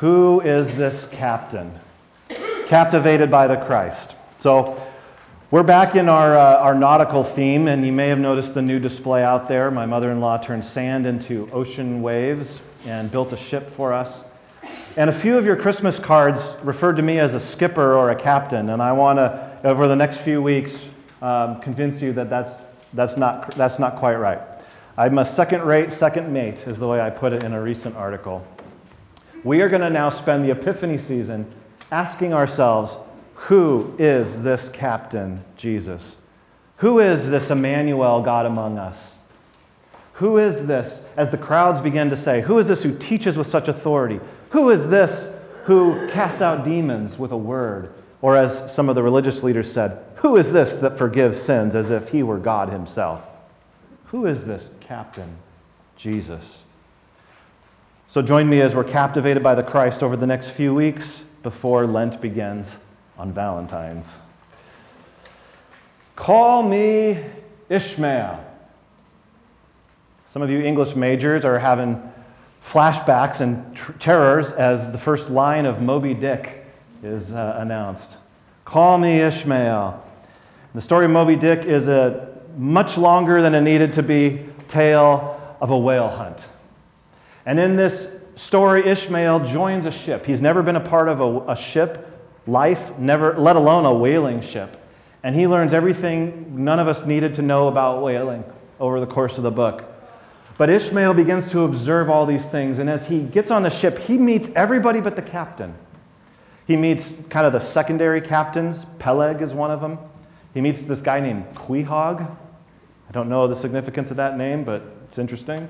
Who is this captain? Captivated by the Christ. So, we're back in our, uh, our nautical theme, and you may have noticed the new display out there. My mother in law turned sand into ocean waves and built a ship for us. And a few of your Christmas cards referred to me as a skipper or a captain, and I want to, over the next few weeks, um, convince you that that's, that's, not, that's not quite right. I'm a second rate, second mate, is the way I put it in a recent article. We are going to now spend the Epiphany season asking ourselves, who is this captain, Jesus? Who is this Emmanuel, God among us? Who is this, as the crowds begin to say, who is this who teaches with such authority? Who is this who casts out demons with a word? Or as some of the religious leaders said, who is this that forgives sins as if he were God himself? Who is this captain, Jesus? So join me as we're captivated by the Christ over the next few weeks before Lent begins on Valentine's. Call me Ishmael. Some of you English majors are having flashbacks and tr- terrors as the first line of Moby Dick is uh, announced. Call me Ishmael. The story of Moby Dick is a much longer than it needed to be tale of a whale hunt. And in this story, Ishmael joins a ship. He's never been a part of a, a ship life, never, let alone a whaling ship. And he learns everything none of us needed to know about whaling over the course of the book. But Ishmael begins to observe all these things, and as he gets on the ship, he meets everybody but the captain. He meets kind of the secondary captains. Peleg is one of them. He meets this guy named Queequeg. I don't know the significance of that name, but it's interesting.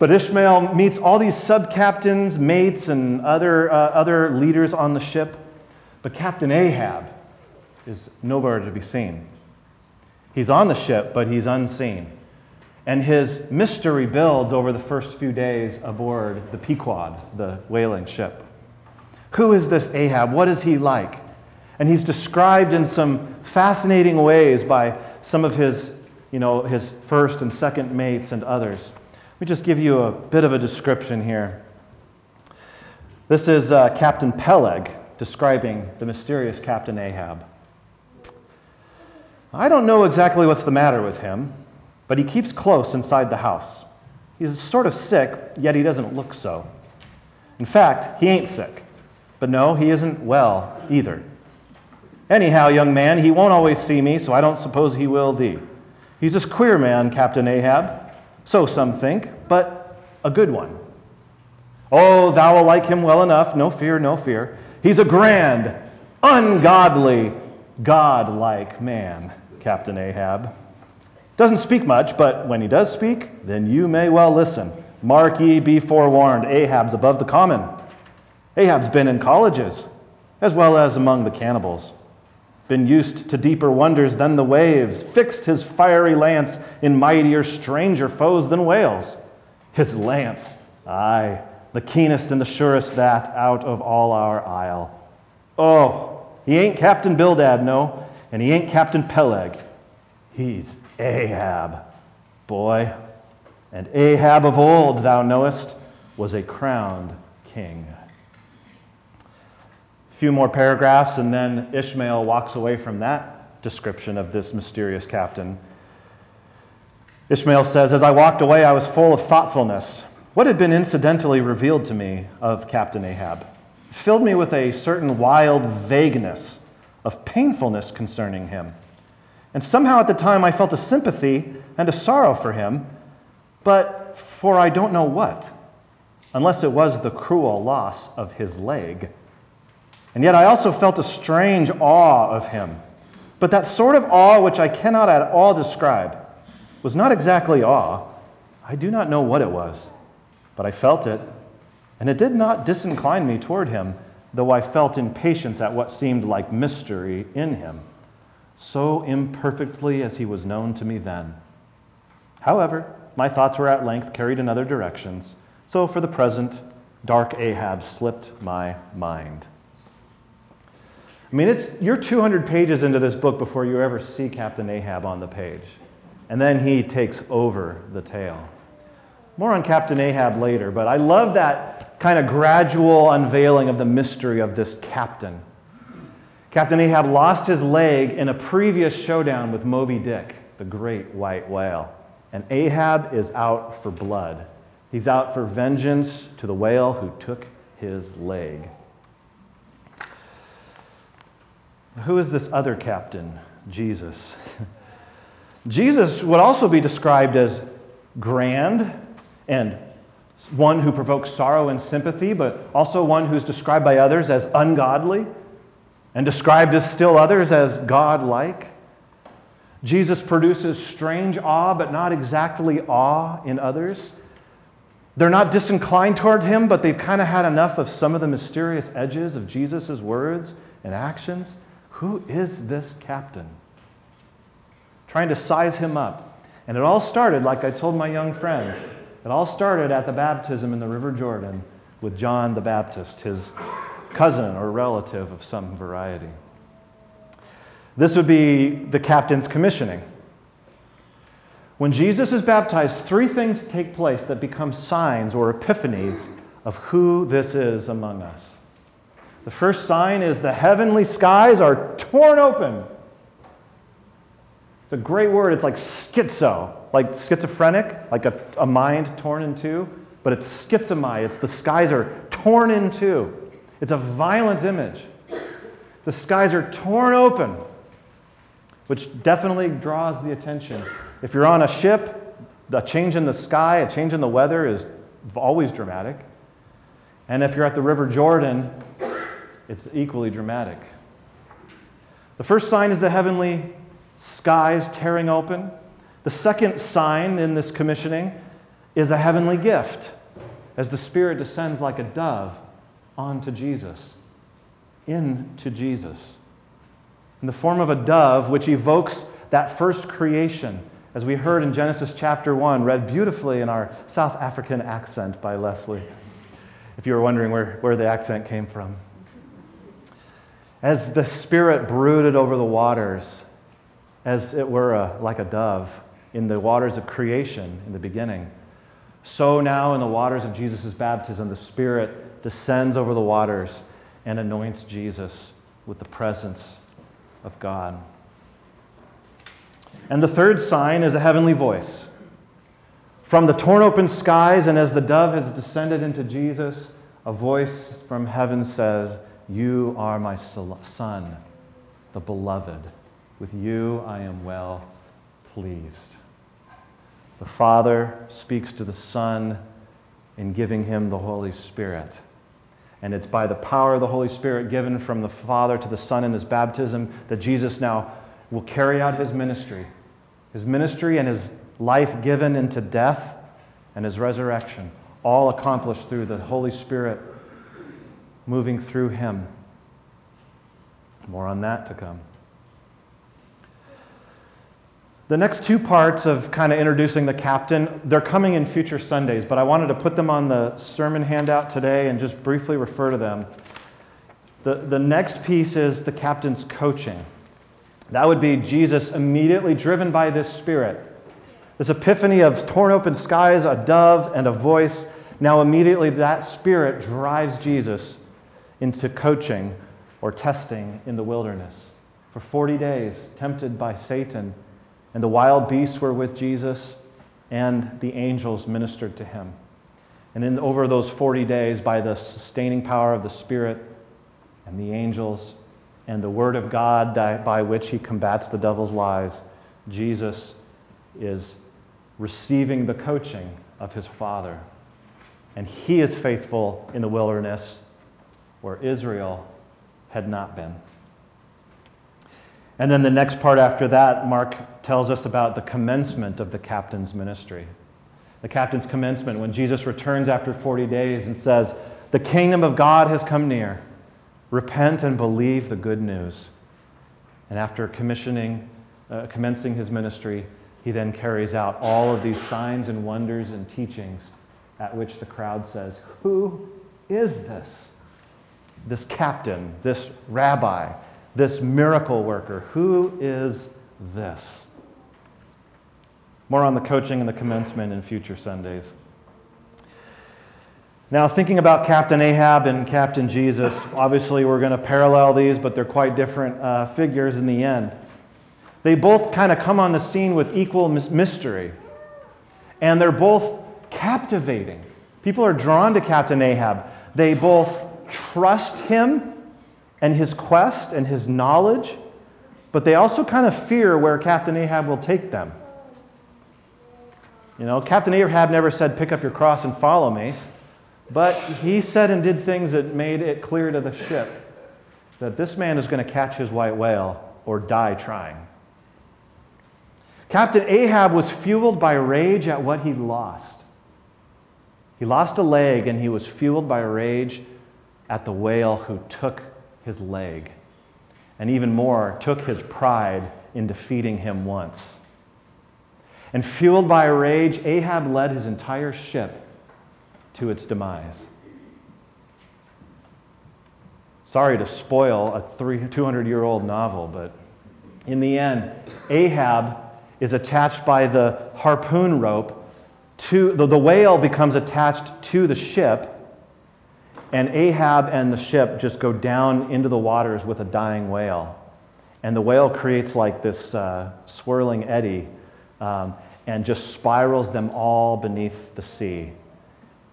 But Ishmael meets all these sub captains, mates, and other, uh, other leaders on the ship. But Captain Ahab is nowhere to be seen. He's on the ship, but he's unseen. And his mystery builds over the first few days aboard the Pequod, the whaling ship. Who is this Ahab? What is he like? And he's described in some fascinating ways by some of his, you know, his first and second mates and others. Let me just give you a bit of a description here. This is uh, Captain Peleg describing the mysterious Captain Ahab. I don't know exactly what's the matter with him, but he keeps close inside the house. He's sort of sick, yet he doesn't look so. In fact, he ain't sick. But no, he isn't well either. Anyhow, young man, he won't always see me, so I don't suppose he will thee. He's a queer man, Captain Ahab, so some think, but a good one. Oh, thou will like him well enough, no fear, no fear. He's a grand, ungodly, godlike man, Captain Ahab. Doesn't speak much, but when he does speak, then you may well listen. Mark ye, be forewarned, Ahab's above the common. Ahab's been in colleges, as well as among the cannibals. Been used to deeper wonders than the waves, fixed his fiery lance in mightier, stranger foes than whales. His lance, aye, the keenest and the surest that out of all our isle. Oh, he ain't Captain Bildad, no, and he ain't Captain Peleg. He's Ahab, boy. And Ahab of old, thou knowest, was a crowned king. Few more paragraphs, and then Ishmael walks away from that description of this mysterious captain. Ishmael says, As I walked away, I was full of thoughtfulness what had been incidentally revealed to me of Captain Ahab filled me with a certain wild vagueness of painfulness concerning him. And somehow at the time I felt a sympathy and a sorrow for him, but for I don't know what, unless it was the cruel loss of his leg. And yet I also felt a strange awe of him. But that sort of awe which I cannot at all describe was not exactly awe. I do not know what it was but I felt it, and it did not disincline me toward him, though I felt impatience at what seemed like mystery in him, so imperfectly as he was known to me then. However, my thoughts were at length carried in other directions, so for the present, dark Ahab slipped my mind. I mean, it's, you're 200 pages into this book before you ever see Captain Ahab on the page. And then he takes over the tale. More on Captain Ahab later, but I love that kind of gradual unveiling of the mystery of this captain. Captain Ahab lost his leg in a previous showdown with Moby Dick, the great white whale. And Ahab is out for blood. He's out for vengeance to the whale who took his leg. Who is this other captain? Jesus. Jesus would also be described as grand and one who provokes sorrow and sympathy, but also one who's described by others as ungodly and described as still others as God-like. Jesus produces strange awe, but not exactly awe in others. They're not disinclined toward him, but they've kind of had enough of some of the mysterious edges of Jesus' words and actions. Who is this captain? Trying to size him up. And it all started, like I told my young friends, it all started at the baptism in the River Jordan with John the Baptist, his cousin or relative of some variety. This would be the captain's commissioning. When Jesus is baptized, three things take place that become signs or epiphanies of who this is among us. The first sign is the heavenly skies are torn open. It's a great word. It's like schizo, like schizophrenic, like a, a mind torn in two, but it's schizomai. It's the skies are torn in two. It's a violent image. The skies are torn open, which definitely draws the attention. If you're on a ship, a change in the sky, a change in the weather is always dramatic. And if you're at the River Jordan, it's equally dramatic. The first sign is the heavenly skies tearing open. The second sign in this commissioning is a heavenly gift as the Spirit descends like a dove onto Jesus, into Jesus. In the form of a dove, which evokes that first creation, as we heard in Genesis chapter 1, read beautifully in our South African accent by Leslie, if you were wondering where, where the accent came from. As the Spirit brooded over the waters, as it were a, like a dove in the waters of creation in the beginning, so now in the waters of Jesus' baptism, the Spirit descends over the waters and anoints Jesus with the presence of God. And the third sign is a heavenly voice. From the torn open skies, and as the dove has descended into Jesus, a voice from heaven says, You are my son, the beloved. With you I am well pleased. The Father speaks to the Son in giving him the Holy Spirit. And it's by the power of the Holy Spirit given from the Father to the Son in his baptism that Jesus now will carry out his ministry. His ministry and his life given into death and his resurrection, all accomplished through the Holy Spirit moving through him. More on that to come. The next two parts of kind of introducing the captain, they're coming in future Sundays, but I wanted to put them on the sermon handout today and just briefly refer to them. The, the next piece is the captain's coaching. That would be Jesus immediately driven by this spirit. This epiphany of torn open skies, a dove, and a voice. Now, immediately, that spirit drives Jesus into coaching or testing in the wilderness. For 40 days, tempted by Satan and the wild beasts were with Jesus, and the angels ministered to him. And in, over those 40 days, by the sustaining power of the Spirit and the angels and the Word of God by which he combats the devil's lies, Jesus is receiving the coaching of his Father. And he is faithful in the wilderness where Israel had not been. And then the next part after that, Mark tells us about the commencement of the captain's ministry. The captain's commencement, when Jesus returns after 40 days and says, The kingdom of God has come near. Repent and believe the good news. And after commissioning, uh, commencing his ministry, he then carries out all of these signs and wonders and teachings at which the crowd says, Who is this? This captain, this rabbi, this miracle worker. Who is this? More on the coaching and the commencement in future Sundays. Now, thinking about Captain Ahab and Captain Jesus, obviously we're going to parallel these, but they're quite different uh, figures in the end. They both kind of come on the scene with equal mystery, and they're both captivating. People are drawn to Captain Ahab. They both trust him and his quest and his knowledge, but they also kind of fear where Captain Ahab will take them. You know, Captain Ahab never said, Pick up your cross and follow me. But he said and did things that made it clear to the ship that this man is going to catch his white whale or die trying. Captain Ahab was fueled by rage at what he lost. He lost a leg and he was fueled by rage at the whale who took his leg. And even more, took his pride in defeating him once. And fueled by rage, Ahab led his entire ship to its demise. Sorry to spoil a 200 year old novel, but in the end, Ahab is attached by the harpoon rope to the, the whale becomes attached to the ship, and Ahab and the ship just go down into the waters with a dying whale. And the whale creates like this uh, swirling eddy um, and just spirals them all beneath the sea.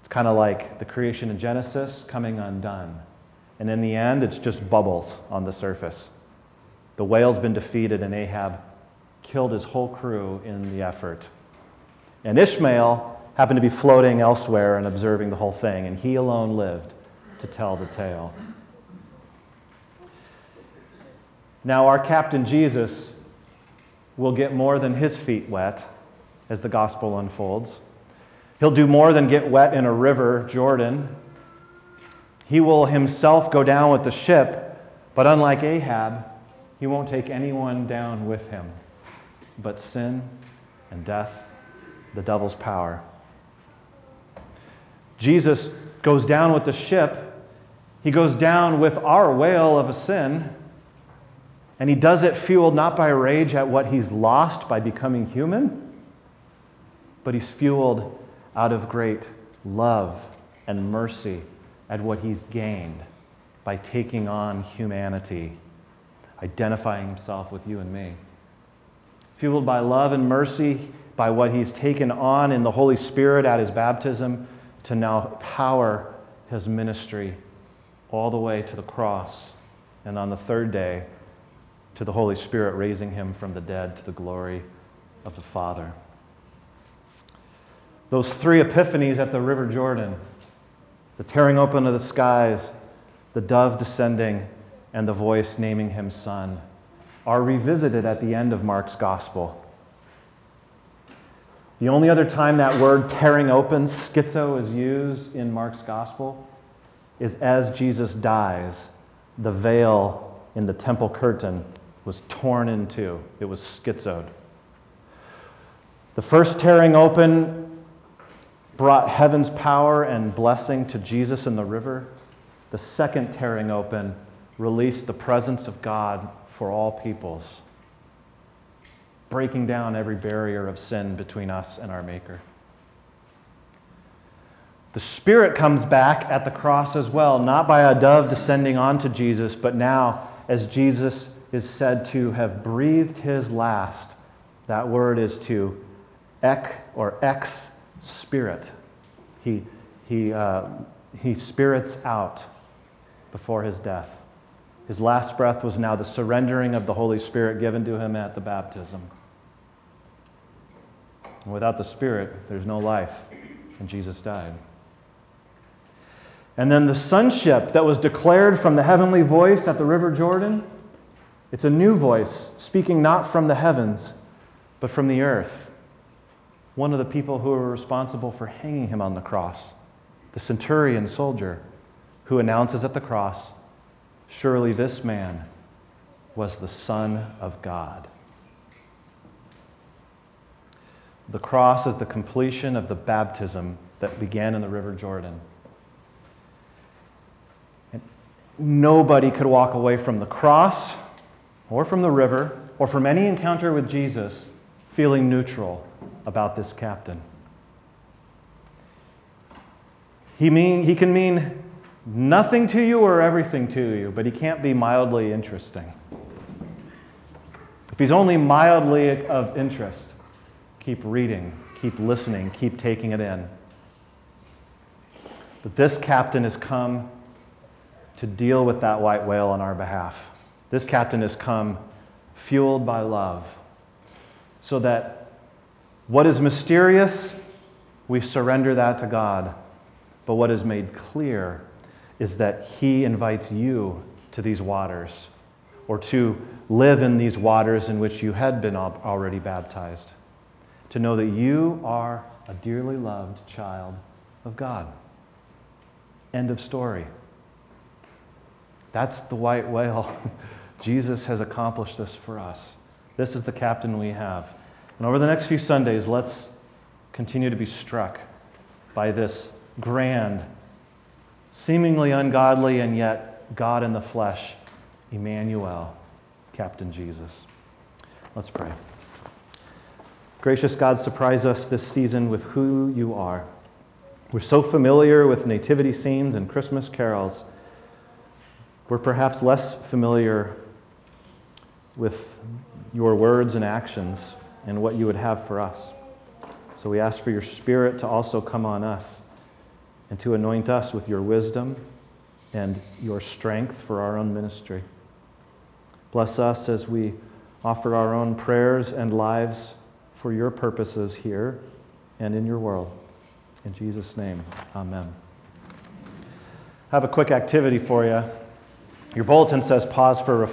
It's kind of like the creation in Genesis coming undone. And in the end, it's just bubbles on the surface. The whale's been defeated, and Ahab killed his whole crew in the effort. And Ishmael happened to be floating elsewhere and observing the whole thing, and he alone lived to tell the tale. Now, our Captain Jesus will get more than his feet wet as the gospel unfolds. He'll do more than get wet in a river, Jordan. He will himself go down with the ship, but unlike Ahab, he won't take anyone down with him, but sin and death, the devil's power. Jesus goes down with the ship. He goes down with our whale of a sin. And he does it fueled not by rage at what he's lost by becoming human, but he's fueled out of great love and mercy at what he's gained by taking on humanity, identifying himself with you and me. Fueled by love and mercy, by what he's taken on in the Holy Spirit at his baptism, to now power his ministry all the way to the cross, and on the third day, to the Holy Spirit raising him from the dead to the glory of the Father those three epiphanies at the River Jordan the tearing open of the skies, the dove descending, and the voice naming him son are revisited at the end of Mark's gospel. The only other time that word tearing open, schizo, is used in Mark's gospel is as Jesus dies. The veil in the temple curtain was torn in two, it was schizoed. The first tearing open brought heaven's power and blessing to Jesus in the river, the second tearing open released the presence of God for all peoples, breaking down every barrier of sin between us and our Maker. The Spirit comes back at the cross as well, not by a dove descending onto Jesus, but now as Jesus is said to have breathed his last. That word is to ek or ex spirit. He, he, uh, he spirits out before his death. His last breath was now the surrendering of the Holy Spirit given to him at the baptism. And without the Spirit, there's no life, and Jesus died. And then the sonship that was declared from the heavenly voice at the River Jordan, it's a new voice speaking not from the heavens, but from the earth one of the people who were responsible for hanging him on the cross, the centurion soldier, who announces at the cross, Surely this man was the Son of God. The cross is the completion of the baptism that began in the River Jordan. And nobody could walk away from the cross or from the river or from any encounter with Jesus feeling neutral about this captain. He, mean, he can mean nothing to you or everything to you, but he can't be mildly interesting. If he's only mildly of interest, keep reading, keep listening, keep taking it in. But this captain has come to deal with that white whale on our behalf. This captain has come fueled by love, so that what is mysterious, we surrender that to God. But what is made clear is that He invites you to these waters, or to live in these waters in which you had been already baptized, to know that you are a dearly loved child of God. End of story. That's the white whale. Jesus has accomplished this for us. This is the captain we have. And over the next few Sundays, let's continue to be struck by this grand, seemingly ungodly, and yet God in the flesh, Emmanuel, Captain Jesus. Let's pray. Gracious God, surprise us this season with who you are. We're so familiar with nativity scenes and Christmas carols. We're perhaps less familiar with your words and actions and what you would have for us. So we ask for your Spirit to also come on us and to anoint us with your wisdom and your strength for our own ministry. Bless us as we offer our own prayers and lives for your purposes here and in your world. In Jesus' name, amen. I have a quick activity for you. Your bulletin says pause for reflection.